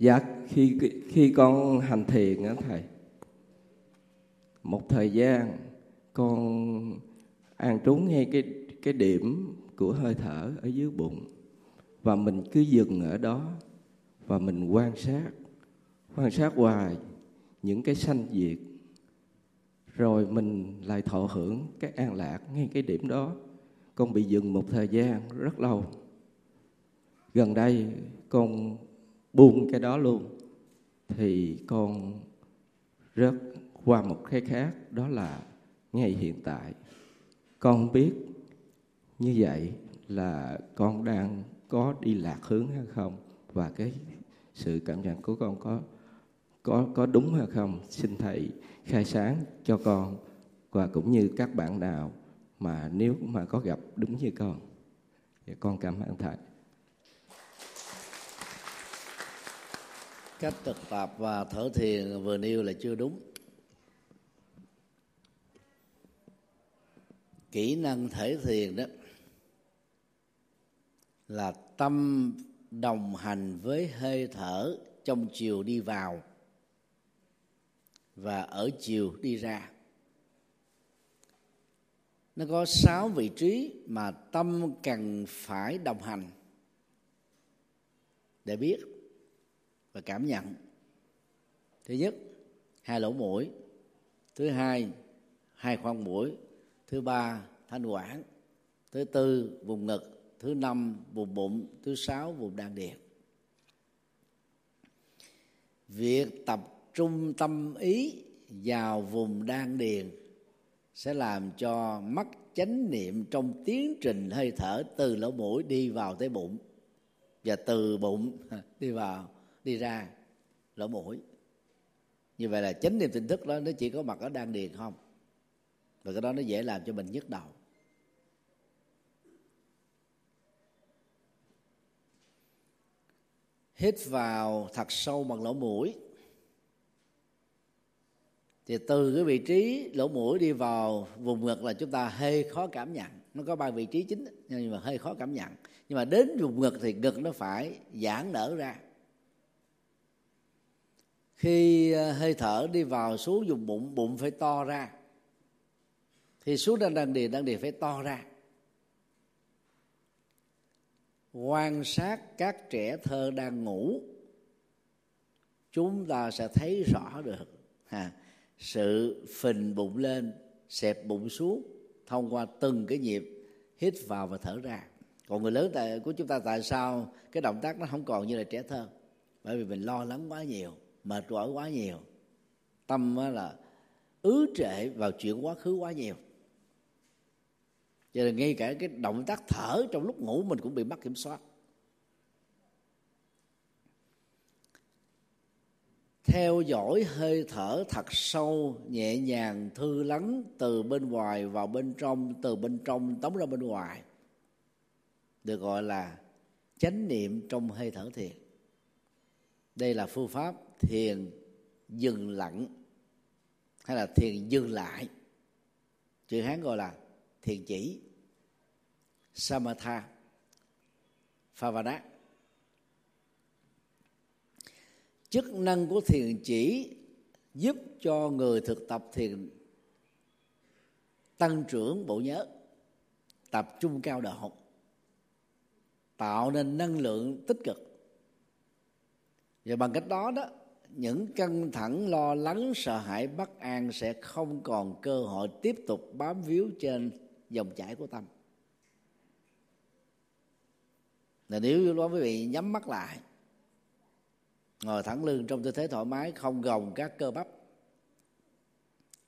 dạ khi khi con hành thiền á thầy, một thời gian con an trú ngay cái cái điểm của hơi thở ở dưới bụng và mình cứ dừng ở đó và mình quan sát quan sát hoài những cái sanh diệt. Rồi mình lại thọ hưởng cái an lạc ngay cái điểm đó. Con bị dừng một thời gian rất lâu. Gần đây con buông cái đó luôn. Thì con rất qua một cái khác, đó là ngay hiện tại. Con biết như vậy là con đang có đi lạc hướng hay không và cái sự cảm nhận của con có có có đúng hay không? Xin thầy khai sáng cho con và cũng như các bạn nào mà nếu mà có gặp đúng như con. Thì con cảm ơn thầy. Cách thực tập và thở thiền vừa nêu là chưa đúng. Kỹ năng thể thiền đó là tâm đồng hành với hơi thở trong chiều đi vào và ở chiều đi ra. Nó có sáu vị trí mà tâm cần phải đồng hành để biết và cảm nhận. Thứ nhất, hai lỗ mũi. Thứ hai hai khoang mũi. Thứ ba, thanh quản. Thứ tư, vùng ngực. Thứ năm, vùng bụng. Thứ sáu, vùng đan điền. Việc tập trung tâm ý vào vùng đan điền sẽ làm cho mắt chánh niệm trong tiến trình hơi thở từ lỗ mũi đi vào tới bụng và từ bụng đi vào đi ra lỗ mũi. Như vậy là chánh niệm tỉnh thức đó, nó chỉ có mặt ở đan điền không? Và cái đó nó dễ làm cho mình nhức đầu. Hít vào thật sâu bằng lỗ mũi. Thì từ cái vị trí lỗ mũi đi vào vùng ngực là chúng ta hơi khó cảm nhận. Nó có ba vị trí chính, nhưng mà hơi khó cảm nhận. Nhưng mà đến vùng ngực thì ngực nó phải giãn nở ra khi ờ, hơi thở đi vào xuống dùng bụng bụng phải to ra. Thì xuống đang đan điền đan điền phải to ra. Quan sát các trẻ thơ đang ngủ chúng ta sẽ thấy rõ được ha, sự phình bụng lên xẹp bụng xuống thông qua từng cái nhịp hít vào và thở ra. Còn người lớn tại của chúng ta tại sao cái động tác nó không còn như là trẻ thơ? Bởi vì mình lo lắng quá nhiều mệt mỏi quá nhiều. Tâm là ứ trệ vào chuyện quá khứ quá nhiều. Cho nên ngay cả cái động tác thở trong lúc ngủ mình cũng bị mất kiểm soát. Theo dõi hơi thở thật sâu, nhẹ nhàng, thư lắng từ bên ngoài vào bên trong, từ bên trong tống ra bên ngoài. Được gọi là chánh niệm trong hơi thở thiền. Đây là phương pháp thiền dừng lặng hay là thiền dừng lại. Chữ hán gọi là thiền chỉ. Samatha, phavana. Chức năng của thiền chỉ giúp cho người thực tập thiền tăng trưởng bộ nhớ, tập trung cao độ, tạo nên năng lượng tích cực. Và bằng cách đó đó những căng thẳng, lo lắng, sợ hãi bất an sẽ không còn cơ hội tiếp tục bám víu trên dòng chảy của tâm. Là nếu đó quý vị nhắm mắt lại, ngồi thẳng lưng trong tư thế thoải mái, không gồng các cơ bắp,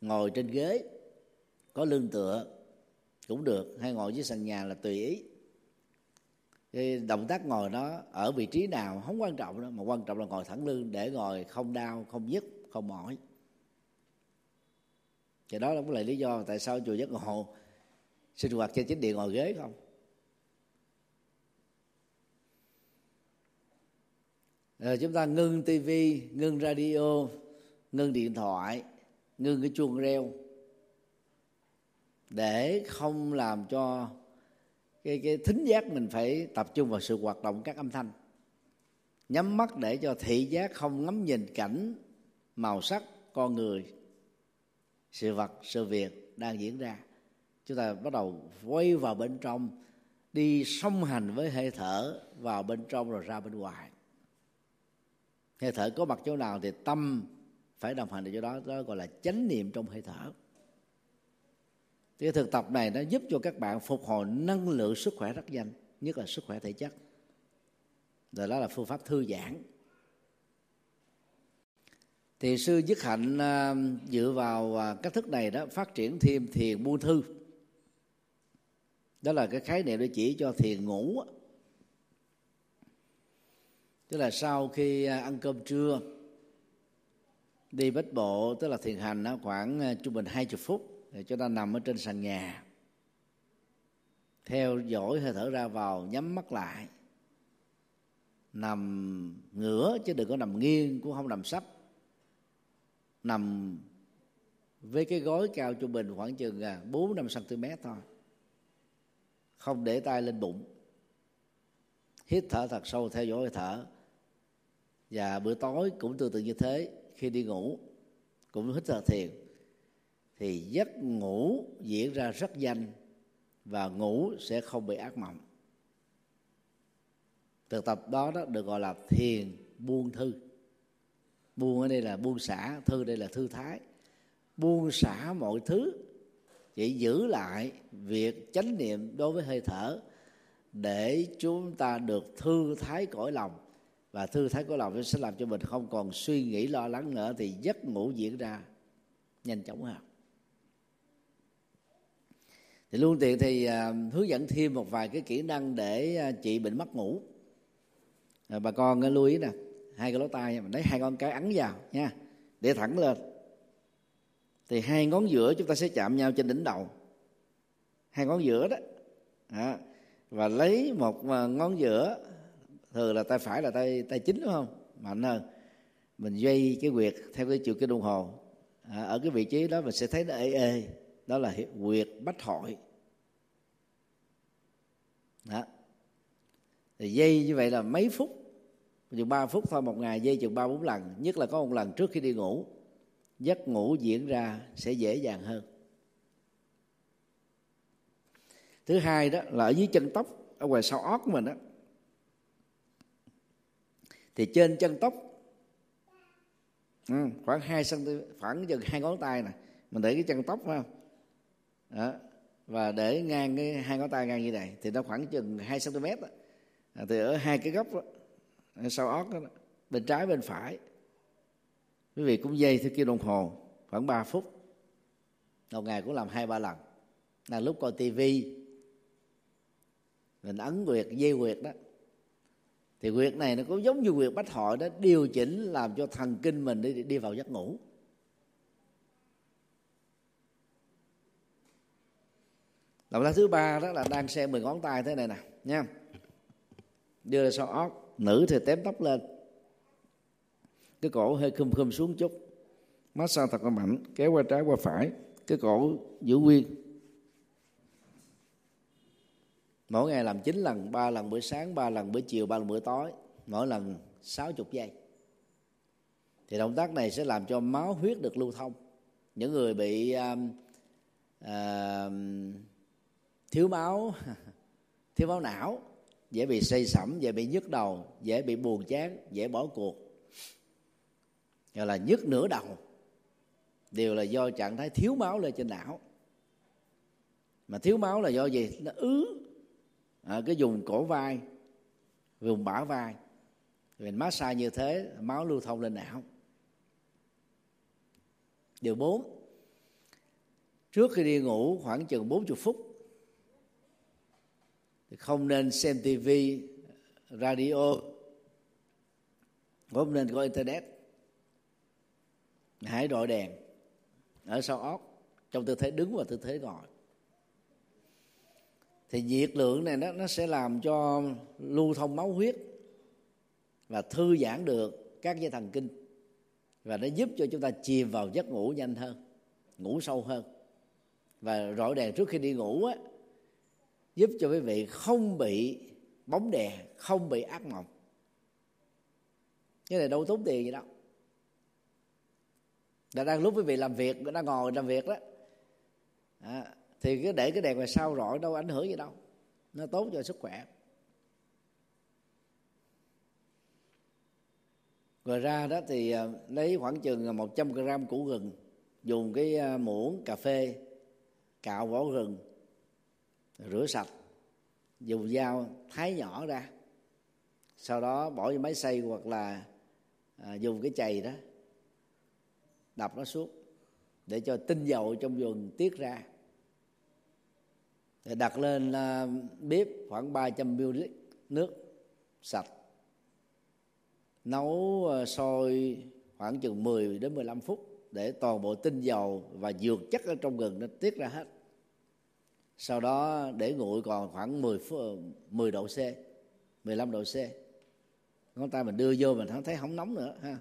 ngồi trên ghế, có lưng tựa cũng được, hay ngồi dưới sàn nhà là tùy ý cái động tác ngồi đó ở vị trí nào không quan trọng đâu, mà quan trọng là ngồi thẳng lưng để ngồi không đau, không nhức, không mỏi. Thì đó cũng là lý do tại sao chùa giác ngộ sinh hoạt trên chính điện ngồi ghế không? Rồi chúng ta ngưng tivi ngưng radio, ngưng điện thoại, ngưng cái chuông reo để không làm cho cái cái thính giác mình phải tập trung vào sự hoạt động các âm thanh. Nhắm mắt để cho thị giác không ngắm nhìn cảnh, màu sắc, con người, sự vật, sự việc đang diễn ra. Chúng ta bắt đầu quay vào bên trong, đi song hành với hơi thở vào bên trong rồi ra bên ngoài. Hơi thở có mặt chỗ nào thì tâm phải đồng hành ở chỗ đó đó gọi là chánh niệm trong hơi thở cái thực tập này nó giúp cho các bạn phục hồi năng lượng sức khỏe rất nhanh, nhất là sức khỏe thể chất. Rồi đó là phương pháp thư giãn. Thì sư dứt hạnh à, dựa vào à, cách thức này đó phát triển thêm thiền buông thư. Đó là cái khái niệm để chỉ cho thiền ngủ tức là sau khi à, ăn cơm trưa, đi bách bộ, tức là thiền hành khoảng trung bình hai chục phút thì cho ta nằm ở trên sàn nhà. Theo dõi hơi thở ra vào, nhắm mắt lại. Nằm ngửa, chứ đừng có nằm nghiêng, cũng không nằm sấp. Nằm với cái gối cao trung bình khoảng chừng à, bốn năm cm thôi. Không để tay lên bụng. Hít thở thật sâu, theo dõi hơi thở. Và bữa tối cũng tương tự như thế, khi đi ngủ cũng hít thở thiền thì giấc ngủ diễn ra rất nhanh và ngủ sẽ không bị ác mộng. Thực tập đó, đó được gọi là thiền buông thư. Buông ở đây là buông xả thư đây là thư thái. Buông xả mọi thứ chỉ giữ lại việc chánh niệm đối với hơi thở để chúng ta được thư thái cõi lòng. Và thư thái cõi lòng sẽ làm cho mình không còn suy nghĩ lo lắng nữa thì giấc ngủ diễn ra nhanh chóng hơn thì luôn tiện thì uh, hướng dẫn thêm một vài cái kỹ năng để uh, trị bệnh mất ngủ. À, bà con uh, lưu ý nè hai cái lỗ tai mình lấy hai con cái ấn vào nha để thẳng lên. Thì hai ngón giữa chúng ta sẽ chạm nhau trên đỉnh đầu. Hai ngón giữa đó à, và lấy một ngón giữa thường là tay phải là tay tay chính đúng không? Mạnh hơn. Mình dây cái quyệt theo cái chiều cái đồng hồ. À, ở cái vị trí đó mình sẽ thấy nó ê ê đó là quyệt bách hội. Đó. Thì dây như vậy là mấy phút? Chừng ba phút thôi một ngày dây chừng ba bốn lần nhất là có một lần trước khi đi ngủ giấc ngủ diễn ra sẽ dễ dàng hơn. Thứ hai đó là ở dưới chân tóc ở ngoài sau ót của mình đó. Thì trên chân tóc ừ, khoảng hai cm khoảng chừng hai ngón tay này mình để cái chân tóc phải không? Đó. và để ngang cái hai ngón tay ngang như này thì nó khoảng chừng hai cm đó. À, thì ở hai cái góc đó, sau ót đó, bên trái bên phải. Quý vị cũng dây theo kia đồng hồ khoảng 3 phút. Một ngày cũng làm hai ba lần. Là lúc coi tivi mình ấn quyệt dây quyệt đó. Thì quyệt này nó cũng giống như quyệt bách hội đó điều chỉnh làm cho thần kinh mình đi đi vào giấc ngủ. Động tác thứ ba đó là đang xem mười ngón tay thế này nè nha. Đưa ra sau óc nữ thì tém tóc lên. Cái cổ hơi khum khum xuống chút. Massage thật là mạnh kéo qua trái qua phải cái cổ giữ nguyên. Mỗi ngày làm 9 lần ba lần buổi sáng ba lần buổi chiều ba lần buổi tối mỗi lần 60 giây. Thì động tác này sẽ làm cho máu huyết được lưu thông. Những người bị uh, uh, thiếu máu. Thiếu máu não. Dễ bị say sẩm, dễ bị nhức đầu, dễ bị buồn chán, dễ bỏ cuộc. Gọi là nhức nửa đầu. Đều là do trạng thái thiếu máu lên trên não. Mà thiếu máu là do gì? Nó ứ ở cái vùng cổ vai, vùng bả vai. Mình massage như thế, máu lưu thông lên não. Điều bốn, trước khi đi ngủ khoảng chừng 40 phút không nên xem tivi radio. Không nên có internet. Hãy đội đèn ở sau óc, trong tư thế đứng và tư thế ngồi. Thì nhiệt lượng này nó nó sẽ làm cho lưu thông máu huyết và thư giãn được các dây thần kinh. Và nó giúp cho chúng ta chìm vào giấc ngủ nhanh hơn, ngủ sâu hơn. Và rọi đèn trước khi đi ngủ á giúp cho quý vị không bị bóng đè không bị ác mộng. Cái này đâu tốn tiền gì đâu. Là đang lúc quý vị làm việc đang ngồi làm việc đó. À, thì cứ để cái đèn ngoài sau rọi đâu ảnh hưởng gì đâu. Nó tốt cho sức khỏe. Rồi ra đó thì à, lấy khoảng chừng 100 gram củ gừng dùng cái à, muỗng cà phê cạo vỏ gừng rửa sạch dùng dao thái nhỏ ra sau đó bỏ vô máy xay hoặc là à, dùng cái chày đó đập nó xuống để cho tinh dầu trong vườn tiết ra. Để đặt lên à, bếp khoảng 300 ml nước sạch nấu à, sôi khoảng chừng 10 đến 15 phút để toàn bộ tinh dầu và dược chất ở trong gừng nó tiết ra hết sau đó để nguội còn khoảng 10 phút, 10 độ C 15 độ C. Ngón tay mình đưa vô mình không thấy không nóng nữa ha.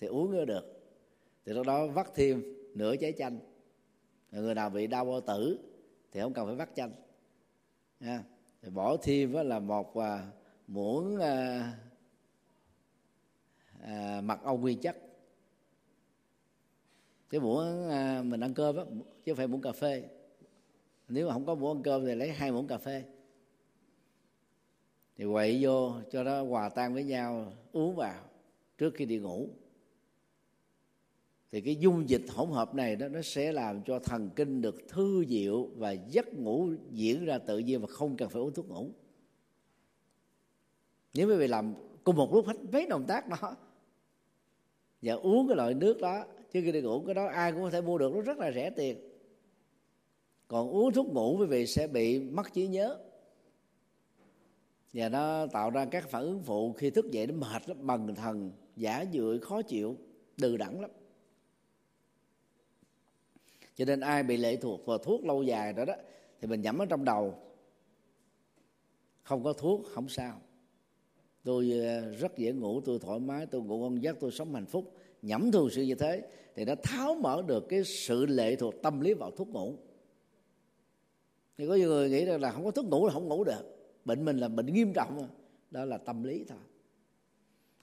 Thì uống nữa được. Thì lúc đó vắt thêm nửa trái chanh. Người nào bị đau bao tử thì không cần phải vắt chanh ha. Thì bỏ thêm là một à, muỗng à, à, mật ong nguyên chất. Cái muỗng à, mình ăn cơm á chứ không phải muỗng cà phê nếu mà không có muỗng ăn cơm thì lấy hai muỗng cà phê. Thì quậy vô, cho nó hòa tan với nhau, uống vào trước khi đi ngủ. Thì cái dung dịch hỗn hợp này đó, nó sẽ làm cho thần kinh được thư diệu và giấc ngủ diễn ra tự nhiên và không cần phải uống thuốc ngủ. Nếu quý vị làm cùng một lúc hết mấy động tác đó, và uống cái loại nước đó, chứ khi đi ngủ cái đó ai cũng có thể mua được, nó rất là rẻ tiền còn uống thuốc ngủ quý vị sẽ bị mất trí nhớ. Và nó tạo ra các phản ứng phụ khi thức dậy nó mệt lắm, bần thần, giả dưỡi khó chịu, đừ đẳng lắm. Cho nên ai bị lệ thuộc vào thuốc lâu dài đó đó, thì mình nhẩm ở trong đầu. Không có thuốc, không sao. Tôi ờ, rất dễ ngủ, tôi thoải mái, tôi ngủ ngon giấc, tôi sống hạnh phúc. Nhẩm thường xuyên như thế, thì nó tháo mở được cái sự lệ thuộc tâm lý vào thuốc ngủ thì có nhiều người nghĩ rằng là không có thuốc ngủ là không ngủ được. Bệnh mình là bệnh nghiêm trọng đó là tâm lý thôi.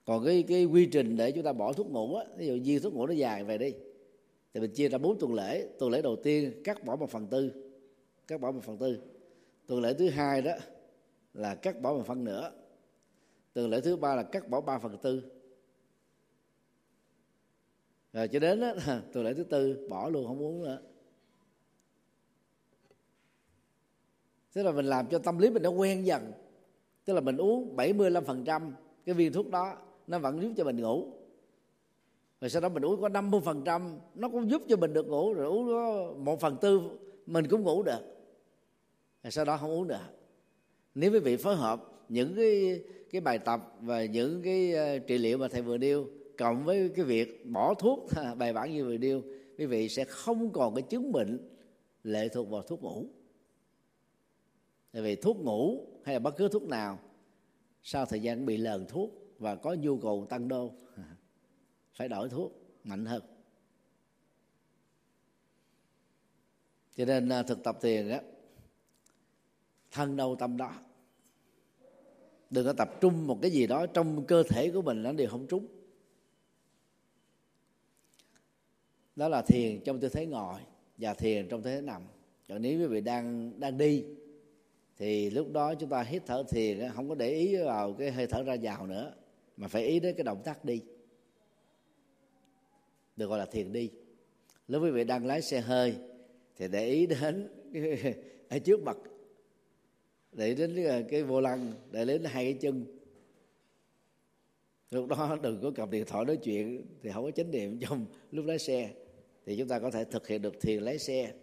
Còn cái cái quy trình để chúng ta bỏ thuốc ngủ á ví dụ viên thuốc ngủ nó dài về đi thì mình chia ra bốn tuần lễ. Tuần lễ đầu tiên cắt bỏ một phần tư cắt bỏ một phần tư. Tuần lễ thứ hai đó là cắt bỏ một phần nữa. Tuần lễ thứ ba là cắt bỏ ba phần tư. Rồi cho đến đó, tuần lễ thứ tư bỏ luôn không uống nữa. Tức là mình làm cho tâm lý mình nó quen dần. Tức là mình uống 75% cái viên thuốc đó, nó vẫn giúp cho mình ngủ. Rồi sau đó mình uống có 50 phần trăm, nó cũng giúp cho mình được ngủ. Rồi uống có một phần tư, mình cũng ngủ được. Rồi sau đó không uống được nếu quý vị phối hợp những cái cái bài tập và những cái ờ, trị liệu mà thầy vừa nêu, cộng với cái việc bỏ thuốc, bài bản như vừa nêu, quý vị sẽ không còn cái chứng bệnh lệ thuộc vào thuốc ngủ tại vì thuốc ngủ hay là bất cứ thuốc nào, sau thời gian bị lờn thuốc và có nhu cầu tăng đô, phải đổi thuốc mạnh hơn. Cho nên à, thực tập thiền á, thân đâu tâm đó. Đừng có tập trung một cái gì đó trong cơ thể của mình nó đều không trúng. Đó là thiền trong tư thế ngồi và thiền trong tư thế nằm. Còn nếu quý vị đang đang đi thì lúc đó chúng ta hít thở thiền không có để ý vào cái hơi thở ra vào nữa mà phải ý đến cái động tác đi. Được gọi là thiền đi. Lúc quý vị đang lái xe hơi thì để ý đến ở trước mặt để đến cái, cái vô lăng để đến hai cái chân. Lúc đó đừng có cầm điện thoại nói chuyện thì không có chánh niệm trong lúc lái xe. Thì chúng ta có thể thực hiện được thiền lái xe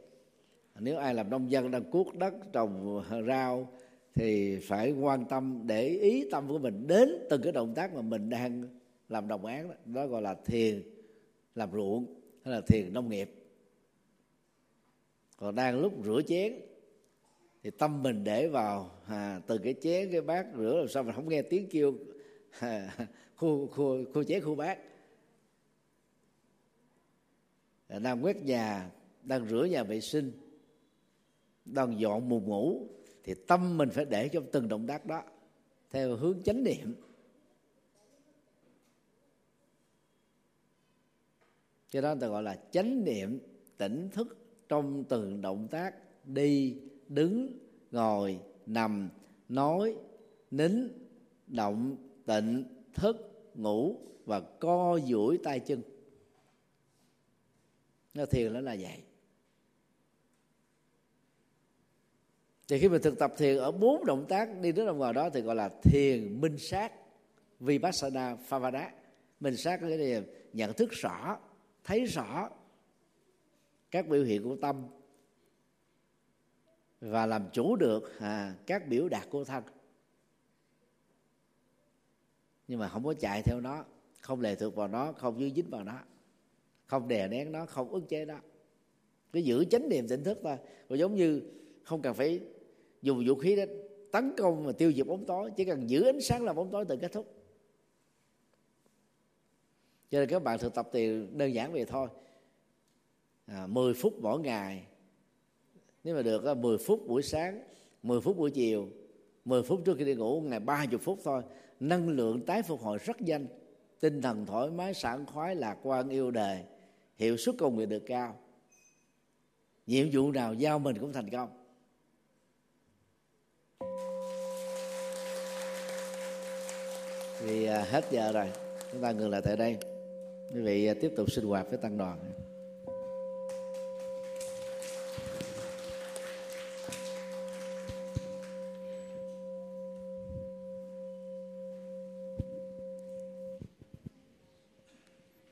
nếu ai làm nông dân đang cuốc đất trồng rau thì phải quan tâm để ý tâm của mình đến từng cái động tác mà mình đang làm đồng án đó, đó gọi là thiền làm ruộng hay là thiền nông nghiệp. Còn đang lúc rửa chén thì tâm mình để vào à, từ cái chén cái bát rửa làm sao mà không nghe tiếng kêu à, khu, khu, khu chén khu bát. Đang quét nhà đang rửa nhà vệ sinh đang dọn mùng ngủ thì tâm mình phải để trong từng động tác đó, theo hướng chánh niệm. Cho đó ta gọi là chánh niệm, tỉnh thức trong từng động tác, đi, đứng, ngồi, nằm, nói, nín, động, tịnh, thức, ngủ và co duỗi tay chân. Nó thiền nó là vậy. Thì khi mình thực tập thiền ở bốn động tác đi đến đồng vào đó thì gọi là thiền minh sát vipassana phavada minh sát có nghĩa là nhận thức rõ thấy rõ các biểu hiện của tâm và làm chủ được à, các biểu đạt của thân. Nhưng mà không có chạy theo nó không lệ thuộc vào nó không dư dính vào nó không đè nén nó không ức chế nó. Cứ giữ chánh niệm tỉnh thức thôi. Rồi giống như không cần phải dùng vũ khí đó tấn công và tiêu diệt bóng tối. Chỉ cần giữ ánh sáng là bóng tối tự kết thúc. Cho nên các bạn thực tập thì đơn giản vậy thôi. À, 10 phút mỗi ngày. Nếu mà được 10 phút buổi sáng 10 phút buổi chiều 10 phút trước khi đi ngủ ngày 30 phút thôi. Năng lượng tái phục hồi rất nhanh. Tinh thần thoải mái sảng khoái lạc quan yêu đời hiệu suất công việc được cao. Nhiệm vụ nào giao mình cũng thành công. Vì à, hết giờ rồi, chúng ta ngừng lại tại đây. Quý vị à, tiếp tục sinh hoạt với tăng đoàn.